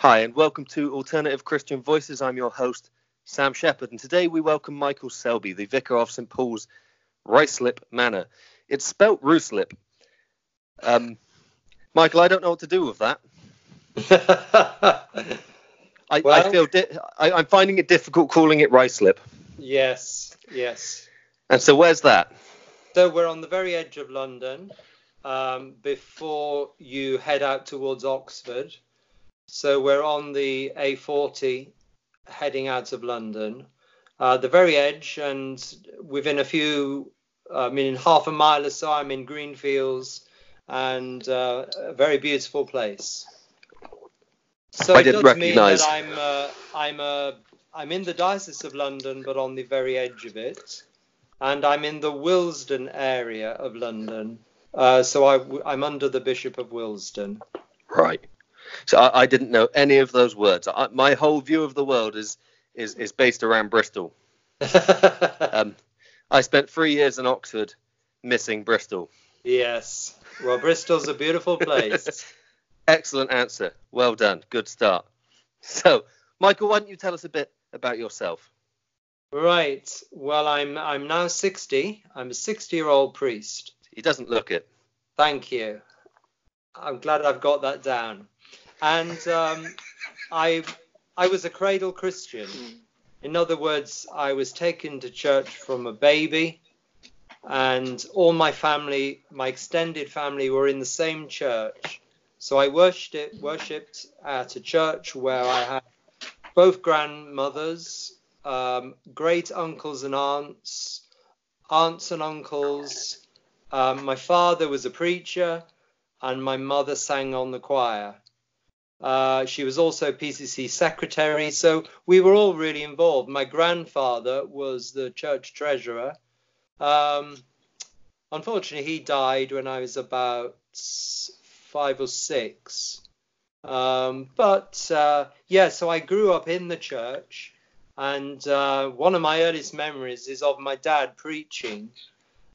Hi, and welcome to Alternative Christian Voices. I'm your host, Sam Shepherd, and today we welcome Michael Selby, the vicar of St Paul's, Ruislip Manor. It's spelt Ruislip. Um, Michael, I don't know what to do with that. I, Well- I feel di- I, I'm finding it difficult calling it Ruislip. yes, yes. And so, where's that? So we're on the very edge of London um, before you head out towards Oxford. So we're on the A40 heading out of London, uh, the very edge, and within a few, I mean, in half a mile or so, I'm in Greenfields and uh, a very beautiful place. So I it didn't does mean recognise. that I'm uh, I'm uh, I'm in the diocese of London, but on the very edge of it, and I'm in the Willesden area of London. Uh, so I, am under the Bishop of Willesden. Right. So I, I didn't know any of those words. I, my whole view of the world is is, is based around Bristol. Um, I spent three years in Oxford, missing Bristol. yes. Well, Bristol's a beautiful place. Excellent answer. Well done. Good start. So, Michael, why don't you tell us a bit about yourself? right. Well, I'm I'm now 60. I'm a 60-year-old priest. He doesn't look it. Thank you. I'm glad I've got that down. And um, I I was a cradle Christian. In other words, I was taken to church from a baby, and all my family, my extended family, were in the same church. So I worshipped worshipped at a church where I had both grandmothers, um, great uncles and aunts, aunts and uncles. Um, my father was a preacher, and my mother sang on the choir. Uh, she was also PCC secretary, so we were all really involved. My grandfather was the church treasurer. Um, unfortunately, he died when I was about five or six. Um, but uh, yeah, so I grew up in the church, and uh, one of my earliest memories is of my dad preaching,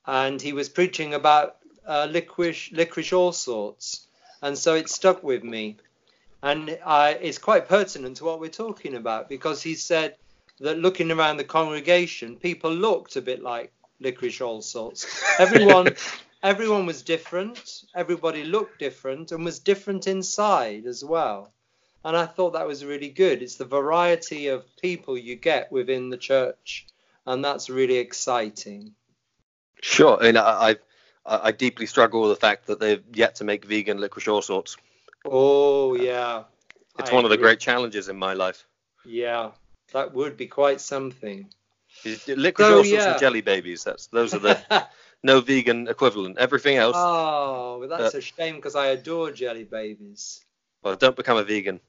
and he was preaching about uh, licorice, licorice all sorts, and so it stuck with me, and uh, it's quite pertinent to what we're talking about because he said that looking around the congregation, people looked a bit like licorice all sorts. Everyone, everyone was different. Everybody looked different and was different inside as well. And I thought that was really good. It's the variety of people you get within the church, and that's really exciting. Sure. And I, I, I deeply struggle with the fact that they've yet to make vegan licorice all sorts. Oh yeah, It's I one of the great challenges in my life. Yeah, that would be quite something. Licorice So, yeah. and jelly babies. That's those are the no vegan equivalent. Everything else, oh, well, that's Uh, a shame because I adore jelly babies. well, don't become a vegan.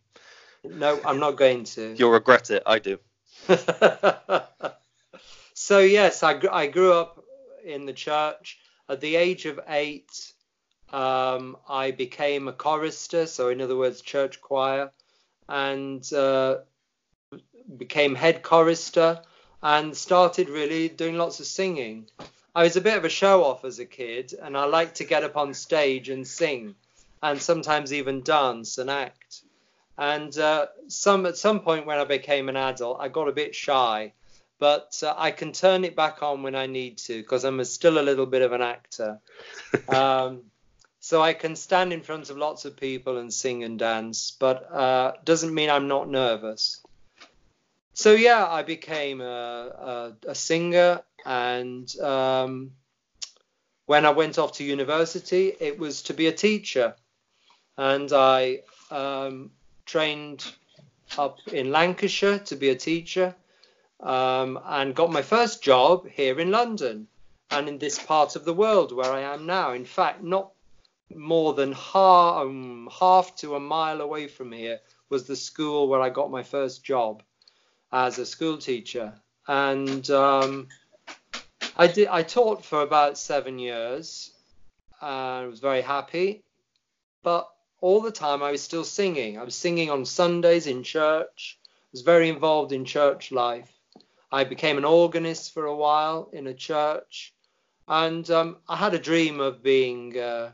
No, I'm not going to. You'll regret it. I do. so yes, I, I grew up in the church. At the age of eight, um, I became a chorister, so in other words, church choir, and uh, became head chorister and started really doing lots of singing. I was a bit of a show off as a kid, and I liked to get up on stage and sing, and sometimes even dance and act. And uh, some at some point when I became an adult, I got a bit shy, but uh, I can turn it back on when I need to because I'm a, still a little bit of an actor. um, so I can stand in front of lots of people and sing and dance, but uh, doesn't mean I'm not nervous. So yeah, I became a, a, a singer, and um, when I went off to university, it was to be a teacher, and I um, trained up in Lancashire to be a teacher, um, and got my first job here in London, and in this part of the world where I am now. In fact, not more than half, um, half to a mile away from here was the school where I got my first job as a school teacher, and um, I did. I taught for about seven years. and I was very happy, but all the time I was still singing. I was singing on Sundays in church. I was very involved in church life. I became an organist for a while in a church, and um, I had a dream of being uh,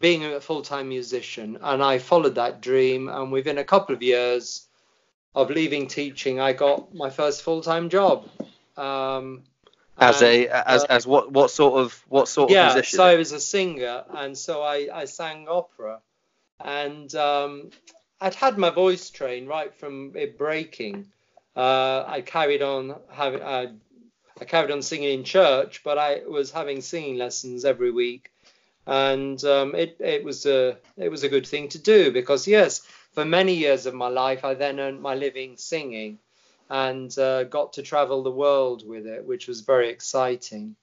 being a full-time musician, and I followed that dream. And within a couple of years of leaving teaching, I got my first full-time job. Um, As and, a as uh, as what what sort of what sort yeah, of musician? so I was a singer, and so I, I sang opera, and um, I'd had my voice trained right from it breaking. Uh, I carried on having uh, I carried on singing in church, but I was having singing lessons every week, and um, it it was a it was a good thing to do because yes, for many years of my life I then earned my living singing, and uh, got to travel the world with it, which was very exciting.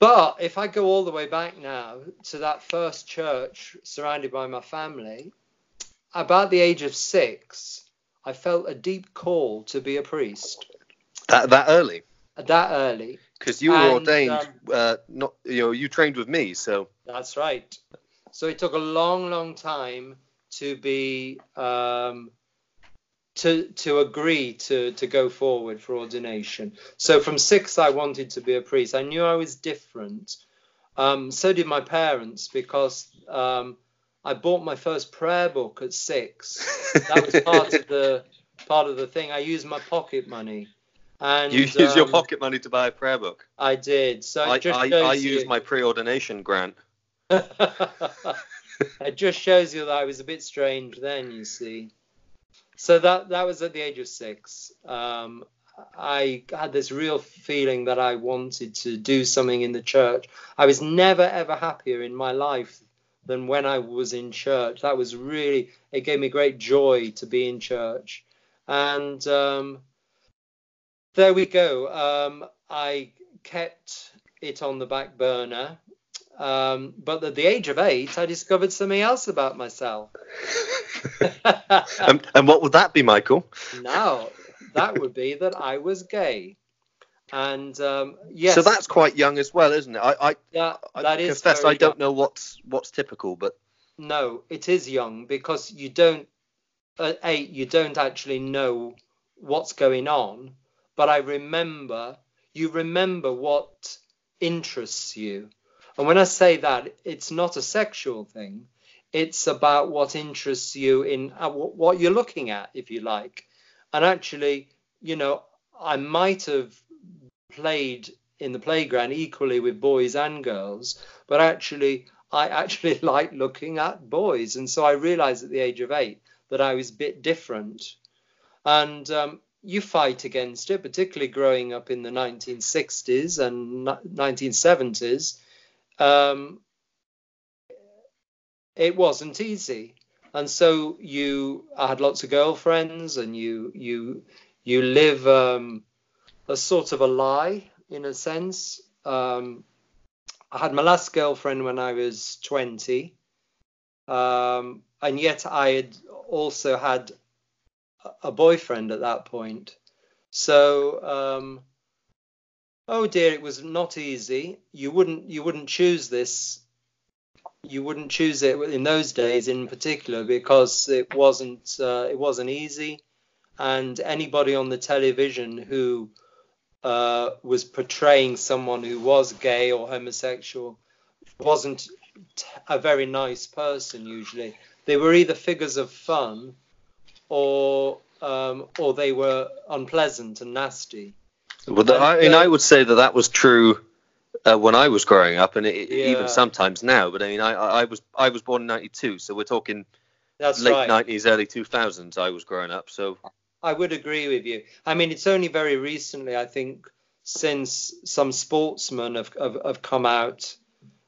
But if I go all the way back now to that first church surrounded by my family, about the age of six, I felt a deep call to be a priest. that that early That early. Because you were And, ordained. um, uh, not you know you trained with me, so That's right. So it took a long, long time to be um, to to agree to to go forward for ordination. So from six, I wanted to be a priest. I knew I was different. Um, so did my parents because um, I bought my first prayer book at six. That was part of the part of the thing. I used my pocket money. And you use your um, pocket money to buy a prayer book. I did. So I I, I you- used my pre-ordination grant. it just shows you that I was a bit strange then, you see. So that that was at the age of six. Um, I had this real feeling that I wanted to do something in the church. I was never ever happier in my life than when I was in church. That was really it gave me great joy to be in church, and um, there we go. Um, I kept it on the back burner. Um, but at the age of eight, I discovered something else about myself. and, and what would that be, Michael? now, that would be that I was gay. And um, yes, So that's quite young as well, isn't it? I I, yeah, I that is confess I don't young. know what's what's typical, but No, it is young because you don't at eight you don't actually know what's going on. But I remember you remember what interests you. And when I say that, it's not a sexual thing. It's about what interests you in uh, wh- what you're looking at, if you like. And actually, you know, I might have played in the playground equally with boys and girls, but actually, I actually like looking at boys. And so I realized at the age of eight that I was a bit different. And um, you fight against it, particularly growing up in the 1960s and 1970s. Um, it wasn't easy. And so you, I had lots of girlfriends, and you, you, you live um, a sort of a lie in a sense. Um, I had my last girlfriend when I was 20, um, and yet I had also had a- boyfriend at that point. So, um, oh dear, it was not easy. You wouldn't you wouldn't choose this. You wouldn't choose it in those days, in particular, because it wasn't uh, it wasn't easy, and anybody on the television who uh, was portraying someone who was gay or homosexual wasn't a very nice person usually. They were either figures of fun or um, or they were unpleasant and nasty. well, the, I mean, I would say that that was true uh, when I was growing up, and it, Yeah. even sometimes now. But I mean, I, I I was I was born in '92, so we're talking That's late right. '90s, early 2000s. I was growing up, so I would agree with you. I mean, it's only very recently, I think, since some sportsmen have, have, have come out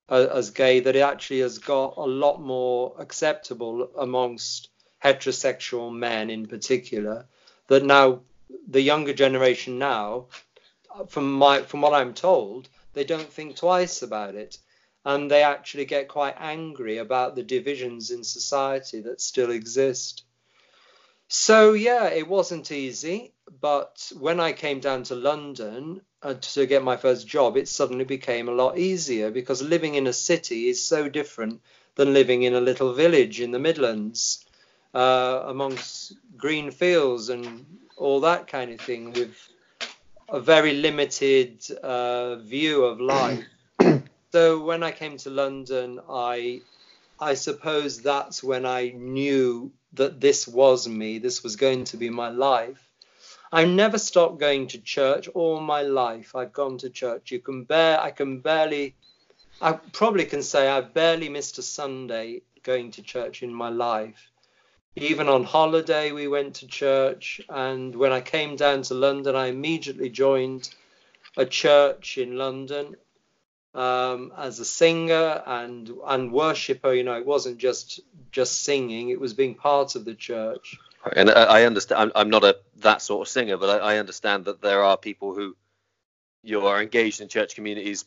uh, as gay that it actually has got a lot more acceptable amongst heterosexual men in particular. That now the younger generation now, from my from what I'm told, they don't think twice about it, and they actually get quite angry about the divisions in society that still exist. So yeah, it wasn't easy, but when I came down to London uh, to get my first job, it suddenly became a lot easier because living in a city is so different than living in a little village in the Midlands, uh, amongst green fields and all that kind of thing, with a very limited uh, view of life. So when I came to London, I I suppose that's when I knew that this was me. This was going to be my life. I never stopped going to church all my life. I've gone to church. You can bear. I can barely. I probably can say I've barely missed a Sunday going to church in my life. Even on holiday, we went to church. And when I came down to London, I immediately joined a church in London um, as a singer and and worshiper. You know, it wasn't just just singing; it was being part of the church. And I understand. I'm, I'm not a that sort of singer, but I, I understand that there are people who you are engaged in church communities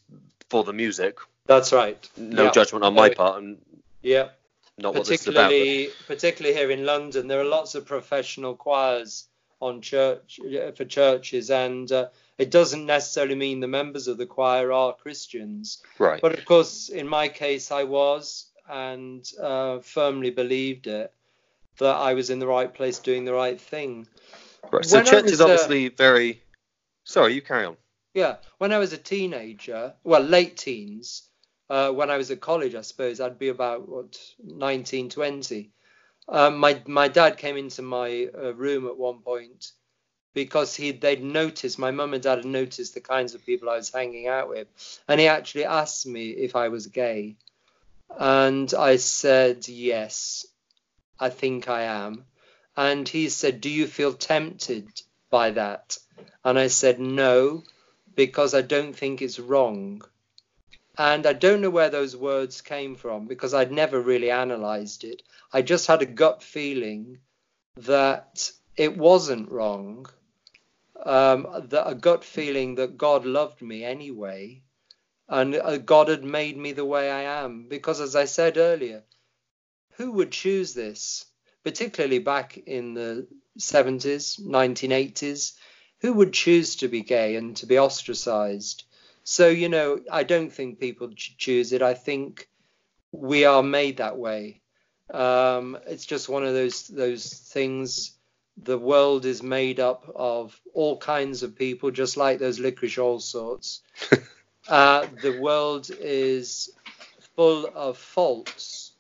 for the music. That's right. No yeah. judgment on my part. And yeah. Not particularly, particularly here in London, there are lots of professional choirs on church for churches, and uh, it doesn't necessarily mean the members of the choir are Christians. Right. But of course, in my case, I was and uh, firmly believed it that I was in the right place doing the right thing. Right. So when church was, is obviously uh, very. Sorry, you carry on. Yeah. When I was a teenager, well, late teens, uh, when I was at college, I suppose I'd be about what 19, 20. Um, my my dad came into my uh, room at one point because he they'd noticed my mum and dad had noticed the kinds of people I was hanging out with, and he actually asked me if I was gay, and I said yes, I think I am, and he said, "Do you feel tempted by that?" And I said no, because I don't think it's wrong. And I don't know where those words came from because I'd never really analyzed it. I just had a gut feeling that it wasn't wrong um, the, a gut feeling that God loved me anyway, and uh, God had made me the way I am. Because, as I said earlier, who would choose this, particularly back in the 70s, 1980s? Who would choose to be gay and to be ostracized? So, you know, I don't think people choose it. I think we are made that way. Um, it's just one of those those things the world is made up of all kinds of people, just like those licorice all sorts. uh, the world is full of faults.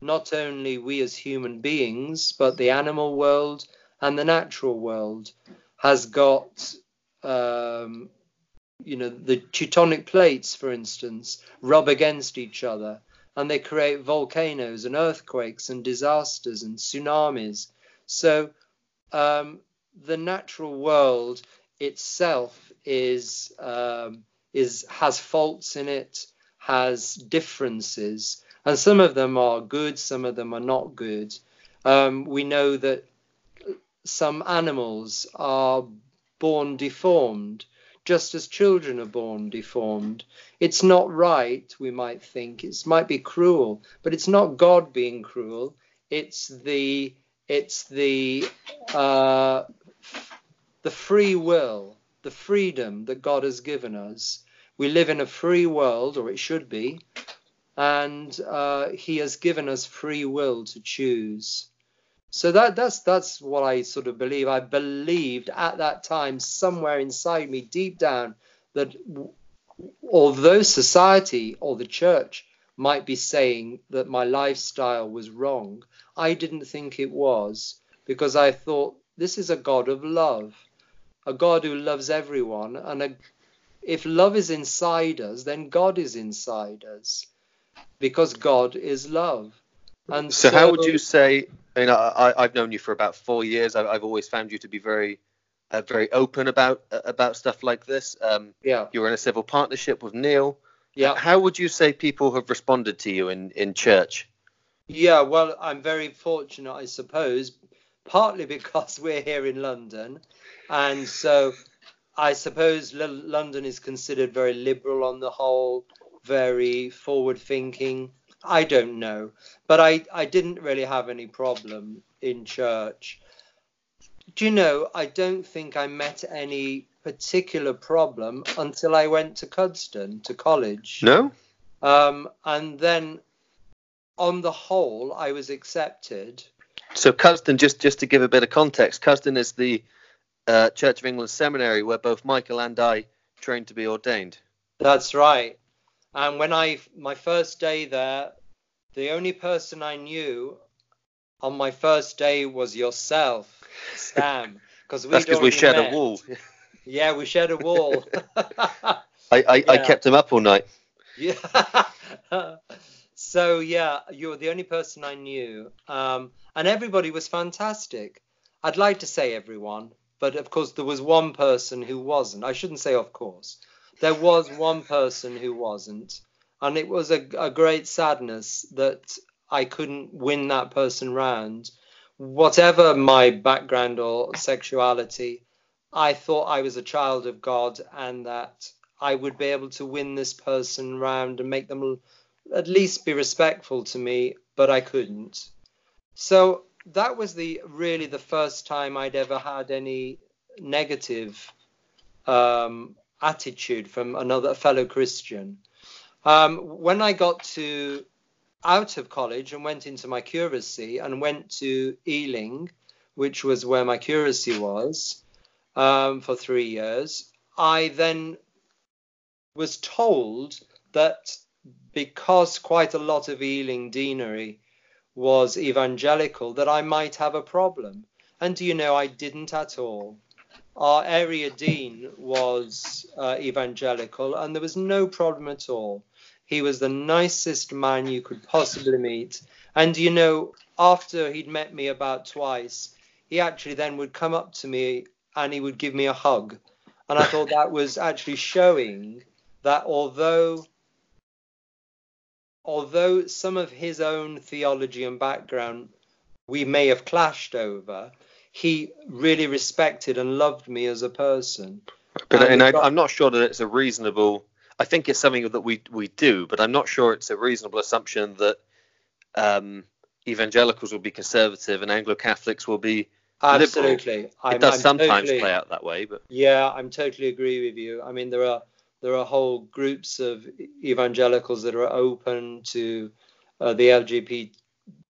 Not only we as human beings, but the animal world and the natural world has got, um, you know, the tectonic plates, for instance, rub against each other and they create volcanoes and earthquakes and disasters and tsunamis. So um, the natural world itself is um, is has faults in it, has differences, and some of them are good, some of them are not good. Um, we know that some animals are born deformed, just as children are born deformed. It's not right, we might think. It might be cruel, but it's not God being cruel. It's the it's the uh, the free will, the freedom that God has given us. We live in a free world, or it should be, and uh, He has given us free will to choose. So that that's that's what I sort of believe. I believed at that time, somewhere inside me, deep down, that although society or the church might be saying that my lifestyle was wrong, I didn't think it was because I thought this is a God of love, a God who loves everyone. And a, if love is inside us, then God is inside us because God is love. And so, so how would you say? I mean, I, have known you for about four years. I, have always found you to be very, uh, very open about uh, about stuff like this. Um, yeah. You were in a civil partnership with Neil. Yeah. How would you say people have responded to you in in church? Yeah, well, I'm very fortunate, I suppose, partly because we're here in London, and so I suppose L- London is considered very liberal on the whole, very forward thinking. I don't know, but I, I didn't really have any problem in church. Do you know, I don't think I met any particular problem until I went to Cuddesdon to college. No? Um, and then on the whole, I was accepted. So Cuddesdon, just just to give a bit of context, Cuddesdon is the uh, Church of England seminary where both Michael and I trained to be ordained. That's right. And when I my first day there, the only person I knew on my first day was yourself, Sam, because we That's because we shared met. a wall. Yeah, we shared a wall. I, I, I kept him up all night. yeah. so yeah, you were the only person I knew, um, and everybody was fantastic. I'd like to say everyone, but of course there was one person who wasn't. I shouldn't say of course. There was one person who wasn't, and it was a, a great sadness that I couldn't win that person round. Whatever my background or sexuality, I thought I was a child of God and that I would be able to win this person round and make them at least be respectful to me, but I couldn't. So that was the really the first time I'd ever had any negative um, attitude from another fellow Christian. Um, when I got to out of college and went into my curacy and went to Ealing, which was where my curacy was um, for three years, I then was told that because quite a lot of Ealing deanery was evangelical, that I might have a problem. And do you know, I didn't at all. Our area dean was uh, evangelical, and there was no problem at all. He was the nicest man you could possibly meet. And you know, after he'd met me about twice, he actually then would come up to me and he would give me a hug. And I thought that was actually showing that although although some of his own theology and background we may have clashed over, he really respected and loved me as a person. But And and I, got, I'm not sure that it's a reasonable. I think it's something that we we do, but I'm not sure it's a reasonable assumption that um, evangelicals will be conservative and Anglo Catholics will be. Absolutely. I'm, it does I'm sometimes totally- play out that way, but Yeah, I'm totally agree with you. I mean, there are there are whole groups of evangelicals that are open to uh, the LGBT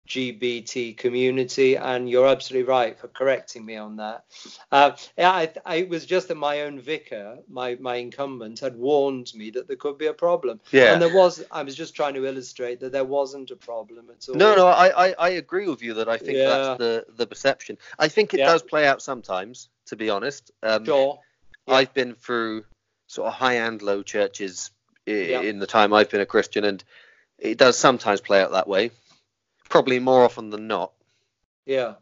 LGBT community, and you're absolutely right for correcting me on that. Uh, yeah, I, I, it was just that my own vicar, my my incumbent, had warned me that there could be a problem, yeah. and there was. I was just trying to illustrate that there wasn't a problem at all. No, no, I, I, I agree with you that I think Yeah. that's the, the perception. I think it Yeah. does play out sometimes, to be honest. Um, Sure. Yeah. I've been through sort of high and low churches in the time I've been a Christian, and it does sometimes play out that way. Probably more often than not. Yeah.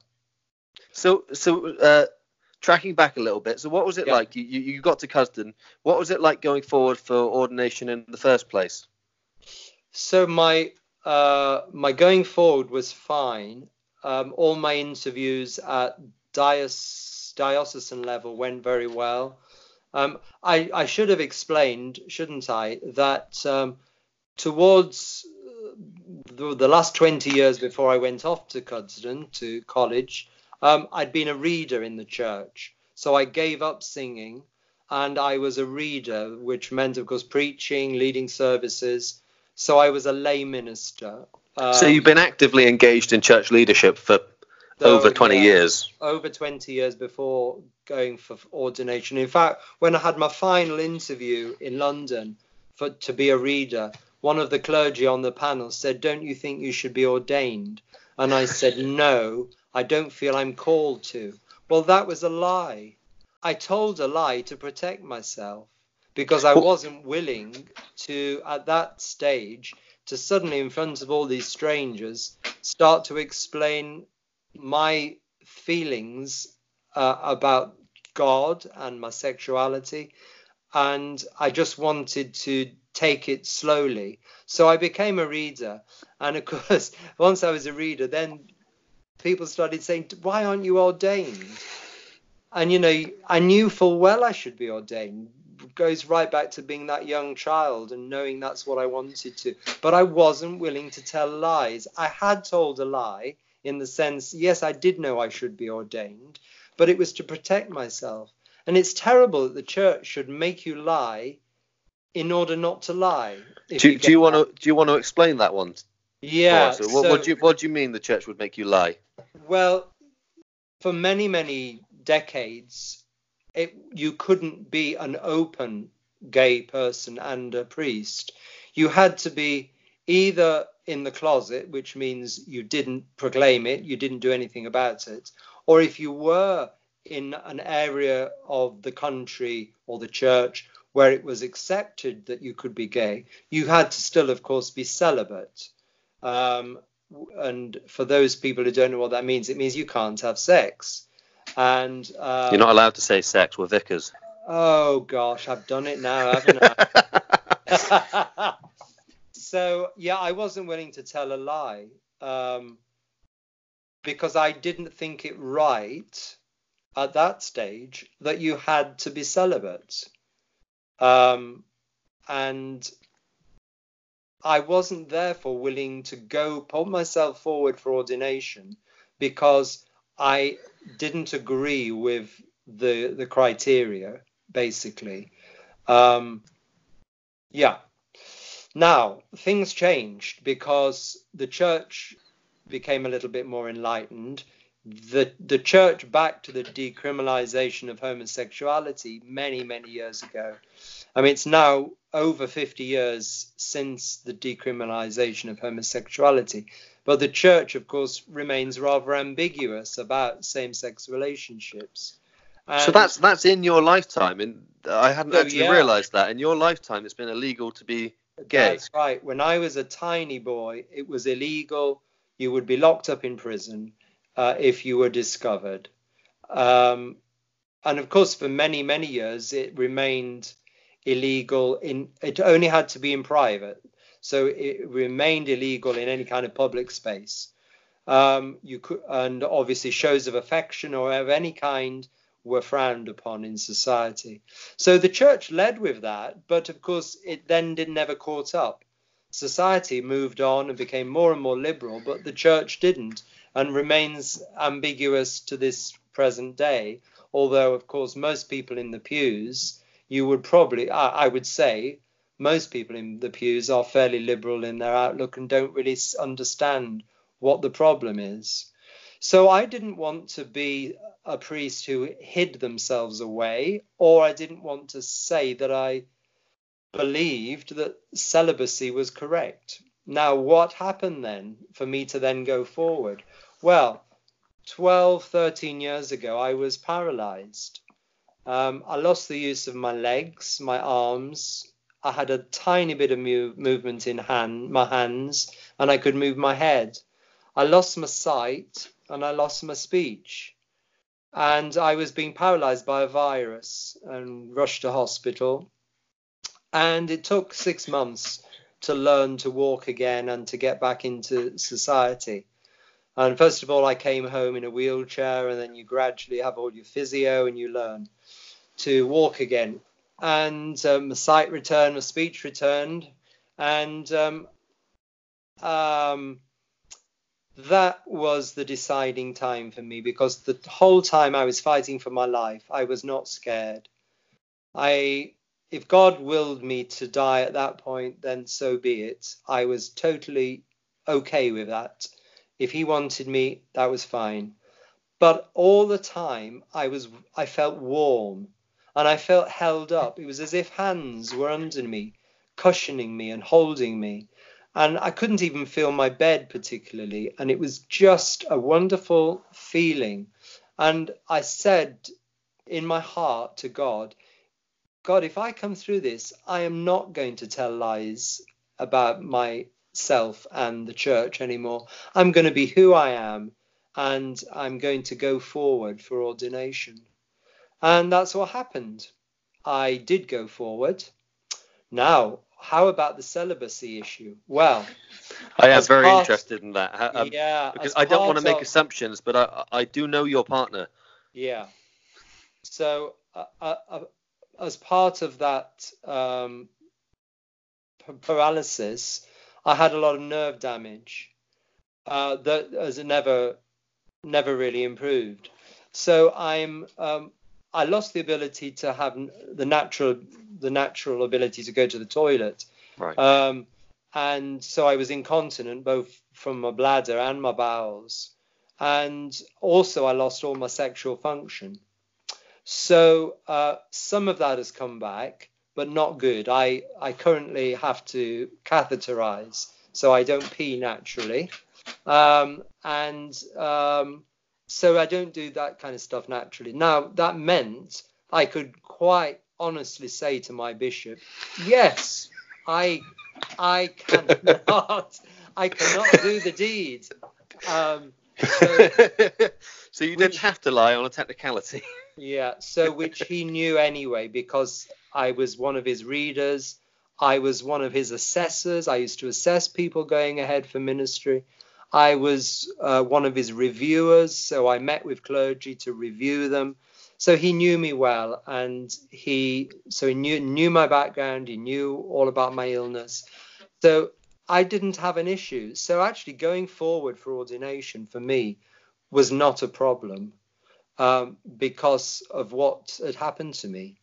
So, so uh, tracking back a little bit. So, what was it Yeah. like? You, you you got to Cuddesdon. What was it like going forward for ordination in the first place? So my uh, my going forward was fine. Um, all my interviews at dios- diocesan level went very well. Um, I, I should have explained, shouldn't I, that um, towards the, the last 20 years before I went off to Cuddesdon to college, um, I'd been a reader in the church. So I gave up singing and I was a reader, which meant, of course, preaching, leading services. So I was a lay minister. so, Um, you've been actively engaged in church leadership for so, over 20 yeah, years. Over 20 years before going for ordination. In fact, when I had my final interview in London for to be a reader, one of the clergy on the panel said, "Don't you think you should be ordained?" And I said, "No, I don't feel I'm called to." Well, that was a lie. I told a lie to protect myself because I wasn't willing to, at that stage, to suddenly, in front of all these strangers, start to explain my feelings uh, about God and my sexuality. And I just wanted to take it slowly. So I became a reader. And of course, once I was a reader, then people started saying, Why aren't you ordained? And, you know, I knew full well I should be ordained. Goes right back to being that young child and knowing that's what I wanted to. But I wasn't willing to tell lies. I had told a lie in the sense, yes, I did know I should be ordained, but it was to protect myself. And it's terrible that the church should make you lie in order not to lie. Do, do you want to do you want to explain that one? Yeah. us? what, so- what do you what do you mean the church would make you lie? Well, for many, many decades, it, you couldn't be an open gay person and a priest. You had to be either in the closet, which means you didn't proclaim it, you didn't do anything about it, or if you were in an area of the country or the church where it was accepted that you could be gay, you had to still, of course, be celibate. Um, and for those people who don't know what that means, it means you can't have sex. And uh, you're not allowed to say sex. We're vicars. Oh gosh, I've done it now, haven't I? so yeah, I wasn't willing to tell a lie um, because I didn't think it right at that stage that you had to be celibate. Um, and I wasn't therefore willing to go put myself forward for ordination because I didn't agree with the the criteria basically. Um, yeah. Now things changed because the church became a little bit more enlightened. The the church back to the decriminalization of homosexuality many many years ago. I mean, it's now over 50 years since the decriminalization of homosexuality. But the church, of course, remains rather ambiguous about same-sex relationships. And so that's that's in your lifetime, and I hadn't oh, actually yeah. realised that in your lifetime it's been illegal to be gay. That's right. When I was a tiny boy, it was illegal. You would be locked up in prison uh, if you were discovered. Um, and of course, for many many years, it remained illegal. In it only had to be in private. So it remained illegal in any kind of public space. Um, you could, and obviously shows of affection or of any kind were frowned upon in society. So the church led with that, but of course it then did never caught up. Society moved on and became more and more liberal, but the church didn't and remains ambiguous to this present day. Although, of course, most people in the pews, you would probably, I, I would say, most people in the pews are fairly liberal in their outlook and don't really understand what the problem is. So I didn't want to be a priest who hid themselves away, or I didn't want to say that I believed that celibacy was correct. Now, what happened then for me to then go forward? Well, 12, 13 years ago, I was paralyzed. Um, I lost the use of my legs, my arms, I had a tiny bit of move, movement in hand, my hands, and I could move my head. I lost my sight and I lost my speech. And I was being paralyzed by a virus and rushed to hospital. And it took six months to learn to walk again and to get back into society. And first of all, I came home in a wheelchair, and then you gradually have all your physio and you learn to walk again and um, a sight returned, a speech returned, and um, um, that was the deciding time for me because the whole time I was fighting for my life, I was not scared. I, if God willed me to die at that point, then so be it. I was totally okay with that. If He wanted me, that was fine. But all the time, I was, I felt warm and I felt held up. It was as if hands were under me, cushioning me and holding me. And I couldn't even feel my bed particularly. And it was just a wonderful feeling. And I said in my heart to God, God, if I come through this, I am not going to tell lies about myself and the church anymore. I'm going to be who I am and I'm going to go forward for ordination. And that's what happened. I did go forward. Now, how about the celibacy issue? Well, I am very part, interested in that. Um, yeah, because I don't want to make of, assumptions, but I, I do know your partner. Yeah. So, uh, uh, uh, as part of that um, paralysis, I had a lot of nerve damage uh, that has never, never really improved. So I'm um, I lost the ability to have the natural the natural ability to go to the toilet. Right. Um, and so I was incontinent both from my bladder and my bowels. And also I lost all my sexual function. So uh, some of that has come back, but not good. I, I currently have to catheterize, so I don't pee naturally. Um, and um, so I don't do that kind of stuff naturally. Now, that meant I could quite honestly say to my bishop, yes, I, I cannot, I cannot do the deed. Um, so, so, you didn't have to lie on a technicality. Yeah, so which he knew anyway because I was one of his readers. I was one of his assessors. I used to assess people going ahead for ministry. I was uh, one of his reviewers, so I met with clergy to review them. So he knew me well, and he so he knew knew my background. He knew all about my illness. So I didn't have an issue. So actually, going forward for ordination for me was not a problem um, because of what had happened to me.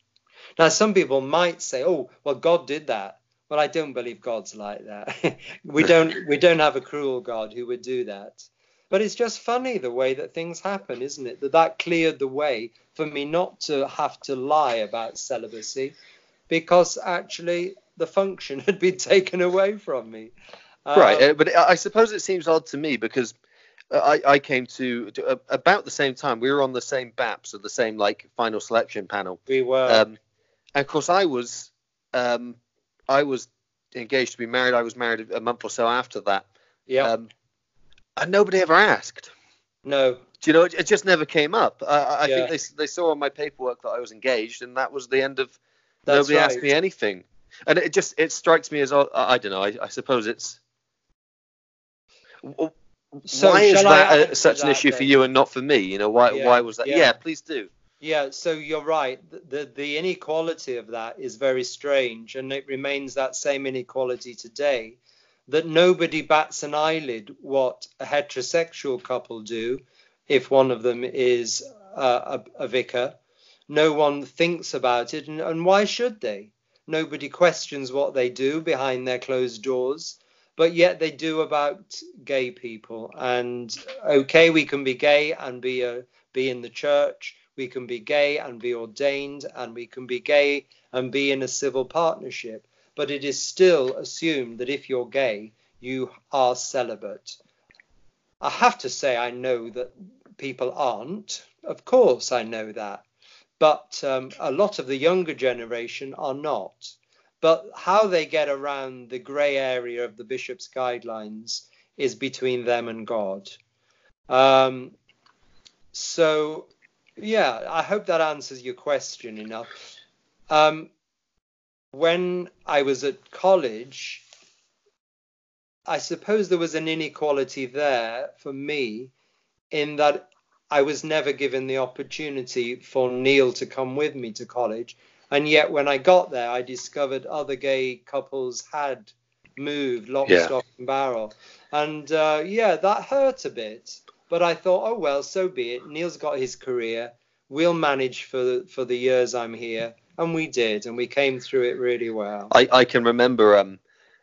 Now, some people might say, "Oh, well, God did that." Well, I don't believe God's like that. we don't we don't have a cruel God who would do that. But it's just funny the way that things happen, isn't it? That that cleared the way for me not to have to lie about celibacy, because actually the function had been taken away from me. Um, right, uh, but I suppose it seems odd to me because I, I came to, to uh, about the same time. We were on the same BAPS, or the same like final selection panel. We were. Um, and of course, I was um, I was engaged to be married. I was married a month or so after that. Yeah. Um, and nobody ever asked. No. Do you know? It, it just never came up. I, I yeah. think they they saw on my paperwork that I was engaged, and that was the end of. That's nobody right. asked me anything, and it just it strikes me as I, I don't know. I, I suppose it's. So why is that such an issue then? for you and not for me? You know, why yeah, why was that? Yeah. yeah. please do. Yeah, so you're right. The, the inequality of that is very strange, and it remains that same inequality today. That nobody bats an eyelid what a heterosexual couple do if one of them is a, a, vicar. No one thinks about it, and, and why should they? Nobody questions what they do behind their closed doors, but yet they do about gay people. And okay, we can be gay and be a, be in the church we can be gay and be ordained, and we can be gay and be in a civil partnership. But it is still assumed that if you're gay, you are celibate. I have to say, I know that people aren't. Of course, I know that. But um, a lot of the younger generation are not. But how they get around the grey area of the bishop's guidelines is between them and God. Um, so yeah, I hope that answers your question enough. Um, when I was at college, I suppose there was an inequality there for me in that I was never given the opportunity for Neil to come with me to college. And yet, when I got there, I discovered other gay couples had moved lock, yeah. stock, and barrel. And uh, yeah, that hurt a bit. But I thought, oh well, so be it. Neil's got his career. We'll manage for the, for the years I'm here, and we did, and we came through it really well. I, I can remember um,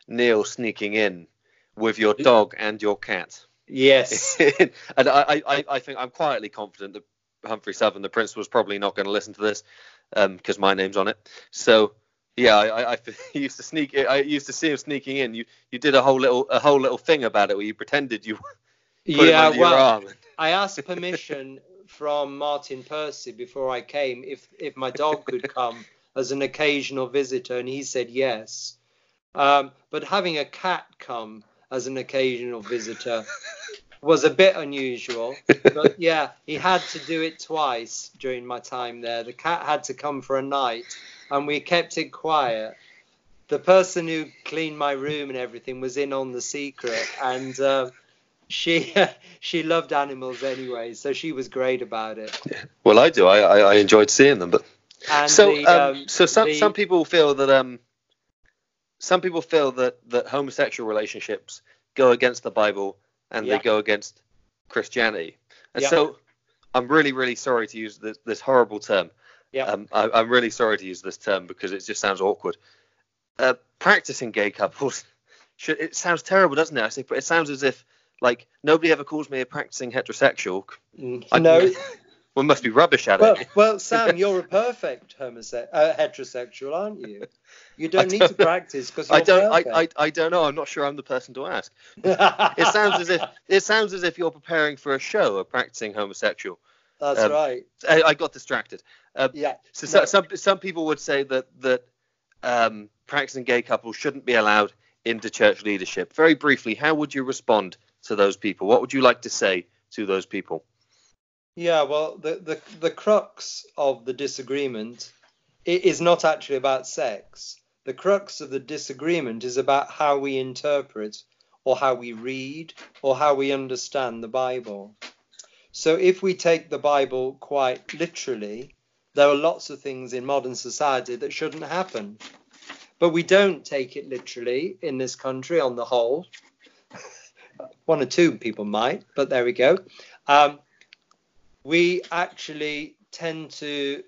Neil sneaking in with your dog and your cat. Yes. and I, I, I think I'm quietly confident that Humphrey Southern, the principal, was probably not going to listen to this because um, my name's on it. So yeah, I, I, I, used to sneak. I used to see him sneaking in. You you did a whole little a whole little thing about it where you pretended you. Yeah, well, I asked permission from Martyn Percy before I came if if my dog could come as an occasional visitor, and he said yes. Um, but having a cat come as an occasional visitor was a bit unusual. But yeah, he had to do it twice during my time there. The cat had to come for a night, and we kept it quiet. The person who cleaned my room and everything was in on the secret, and. Uh, she she loved animals anyway, so she was great about it. Well, I do. I I, I enjoyed seeing them, but and so the, um, um, so some the, some people feel that um some people feel that that homosexual relationships go against the Bible and yeah. they go against Christianity, and yeah. so I'm really really sorry to use this this horrible term. Yeah. Um, I, am really sorry to use this term because it just sounds awkward. Uh, practicing gay couples, should, it sounds terrible, doesn't it? I say, but it sounds as if like nobody ever calls me a practicing heterosexual. Mm, no. We must be rubbish at Well, it. well, Sam, you're a perfect homose- uh, heterosexual, aren't you? You don't need to practice because I don't. I, I, I don't know. I'm not sure. I'm the person to ask. It sounds as if it sounds as if you're preparing for a show, a practicing homosexual. That's um, right. I, I got distracted. Yeah. So, so No. some some people would say that that um, practicing gay couples shouldn't be allowed into church leadership. Very briefly, how would you respond to those people? What would you like to say to those people? Yeah, well, the, the, the crux of the disagreement is not actually about sex. The crux of the disagreement is about how we interpret or how we read or how we understand the Bible. So if we take the Bible quite literally, there are lots of things in modern society that shouldn't happen. But we don't take it literally in this country on the whole. One or two people might, but there we go. Um, we actually tend to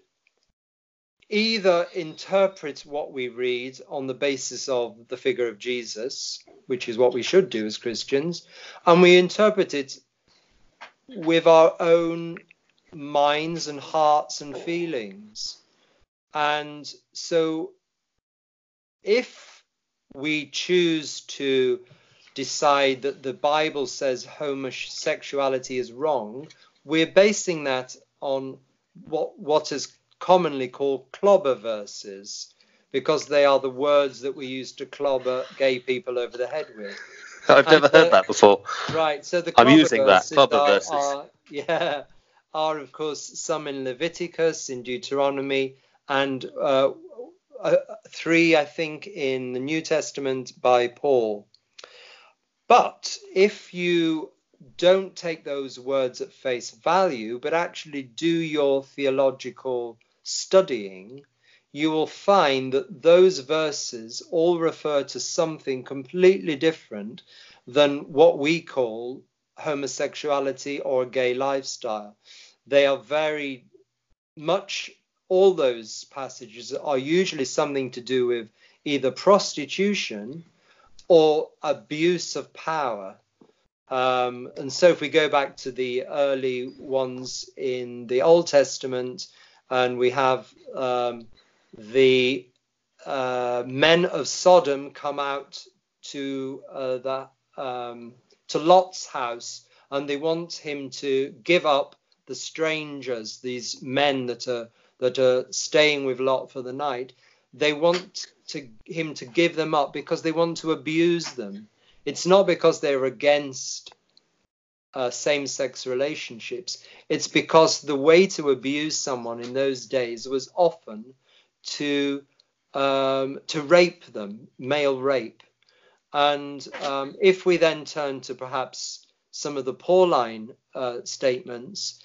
either interpret what we read on the basis of the figure of Jesus, which is what we should do as Christians, and we interpret it with our own minds and hearts and feelings. And so if we choose to decide that the Bible says homosexuality is wrong, we're basing that on what what is commonly called clobber verses, because they are the words that we use to clobber gay people over the head with. I've never And, heard that before. Right. So the I'm using that, clobber are, verses. are- yeah, are of course some in Leviticus, in Deuteronomy, and uh, uh, three, I think, in the New Testament by Paul. But if you don't take those words at face value, but actually do your theological studying, you will find that those verses all refer to something completely different than what we call homosexuality or gay lifestyle. They are very much, all those passages are usually something to do with either prostitution or abuse of power. Um, and so, if we go back to the early ones in the Old Testament, and we have um, the uh, men of Sodom come out to uh, the um, to Lot's house, and they want him to give up the strangers, these men that are that are staying with Lot for the night. They want to him to give them up because they want to abuse them. It's not because they're against uh, same-sex relationships. It's because the way to abuse someone in those days was often to um, to rape them, male rape. And um, if we then turn to perhaps some of the Pauline uh, statements,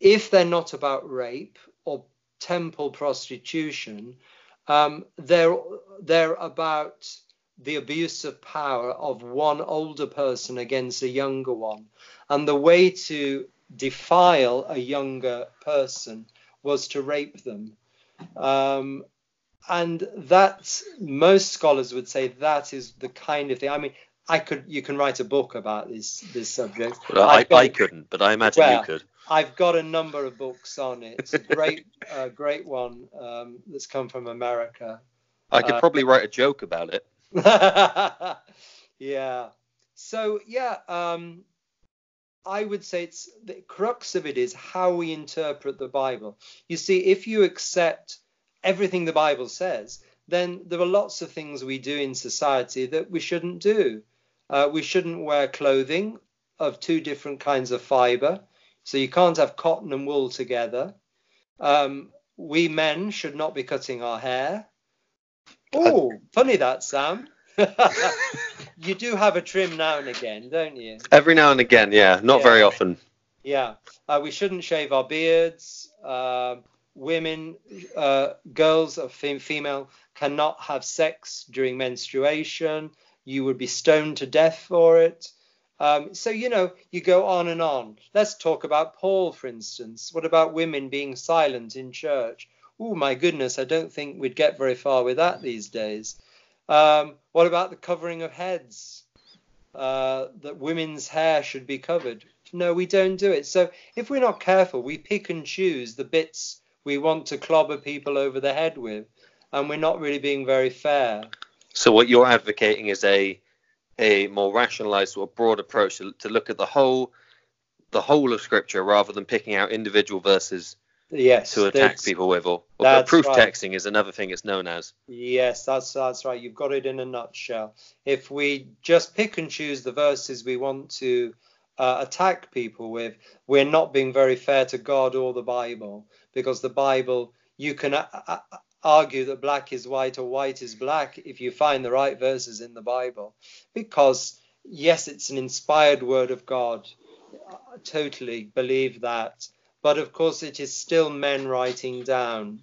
if they're not about rape or temple prostitution, um, they're they're about the abuse of power of one older person against a younger one, and the way to defile a younger person was to rape them. Um, and that most scholars would say that is the kind of thing. I mean, I could you can write a book about this this subject. Well, I, I've I couldn't, but I imagine Well, you could. I've got a number of books on it. It's a great, uh, great one um, that's come from America. I could uh, probably write a joke about it. yeah. So yeah, um, I would say it's the crux of it is how we interpret the Bible. You see, if you accept everything the Bible says, then there are lots of things we do in society that we shouldn't do. Uh, we shouldn't wear clothing of two different kinds of fiber. So you can't have cotton and wool together. Um, we men should not be cutting our hair. Oh, funny that, Sam. you do have a trim now and again, don't you? Every now and again, yeah, not very often. Yeah. Uh, we shouldn't shave our beards. Uh, women, uh, girls of fem- female cannot have sex during menstruation. You would be stoned to death for it. Um, so, you know, you go on and on. Let's talk about Paul, for instance. What about women being silent in church? Oh, my goodness, I don't think we'd get very far with that these days. Um, what about the covering of heads? Uh, that women's hair should be covered. No, we don't do it. So if we're not careful, we pick and choose the bits we want to clobber people over the head with, and we're not really being very fair. So what you're advocating is a a more rationalized or broad approach to, to look at the whole the whole of scripture rather than picking out individual verses yes, to attack people with or, or proof right. texting is another thing it's known as. Yes that's that's right. You've got it in a nutshell. If we just pick and choose the verses we want to uh, attack people with we're not being very fair to god or the bible because the bible you can a- a- argue that black is white or white is black if you find the right verses in the bible. Because yes it's an inspired word of god. I totally believe that. But of course it is still men writing down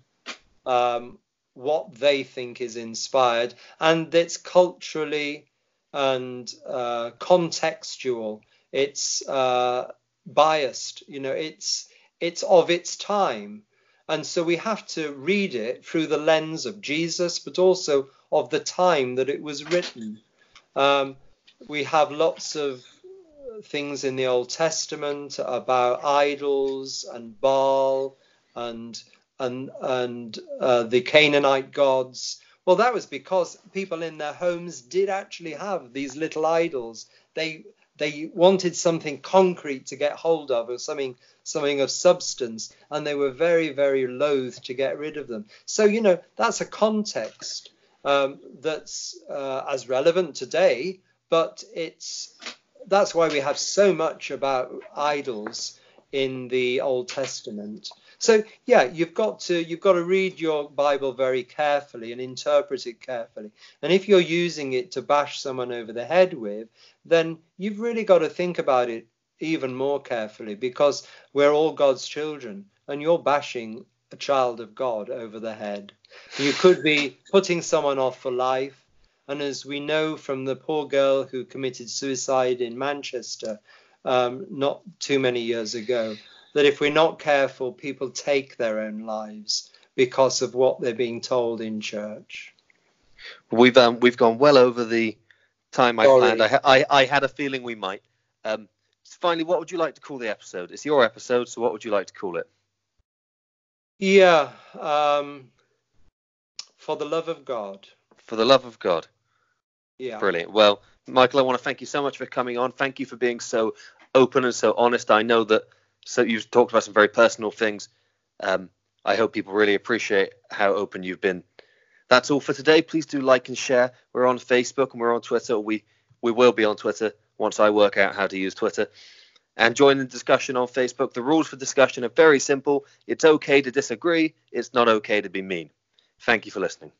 um, what they think is inspired, and it's culturally and uh, contextual. It's uh, biased, you know. It's it's of its time, and so we have to read it through the lens of Jesus, but also of the time that it was written. Um, we have lots of things in the Old Testament about idols and Baal and and and uh, the Canaanite gods. Well, that was because people in their homes did actually have these little idols. They they wanted something concrete to get hold of, or something something of substance, and they were very very loath to get rid of them. So you know that's a context um, that's uh, as relevant today, but it's that's why we have so much about idols in the Old Testament. So yeah, you've got to you've got to read your Bible very carefully and interpret it carefully. And if you're using it to bash someone over the head with, then you've really got to think about it even more carefully because we're all God's children and you're bashing a child of God over the head. You could be putting someone off for life and as we know from the poor girl who committed suicide in Manchester um, not too many years ago, that if we're not careful, people take their own lives because of what they're being told in church. We've um, we've gone well over the time I Sorry. planned. I, I, I had a feeling we might. Um, finally, what would you like to call the episode? It's your episode, so what would you like to call it? Yeah, um, for the love of God. For the love of God. Yeah. Brilliant. Well, Michael, I want to thank you so much for coming on. Thank you for being so open and so honest. I know that so you've talked about some very personal things. Um, I hope people really appreciate how open you've been. That's all for today. Please do like and share. We're on Facebook and we're on Twitter. We we will be on Twitter once I work out how to use Twitter. And join the discussion on Facebook. The rules for discussion are very simple. It's okay to disagree. It's not okay to be mean. Thank you for listening.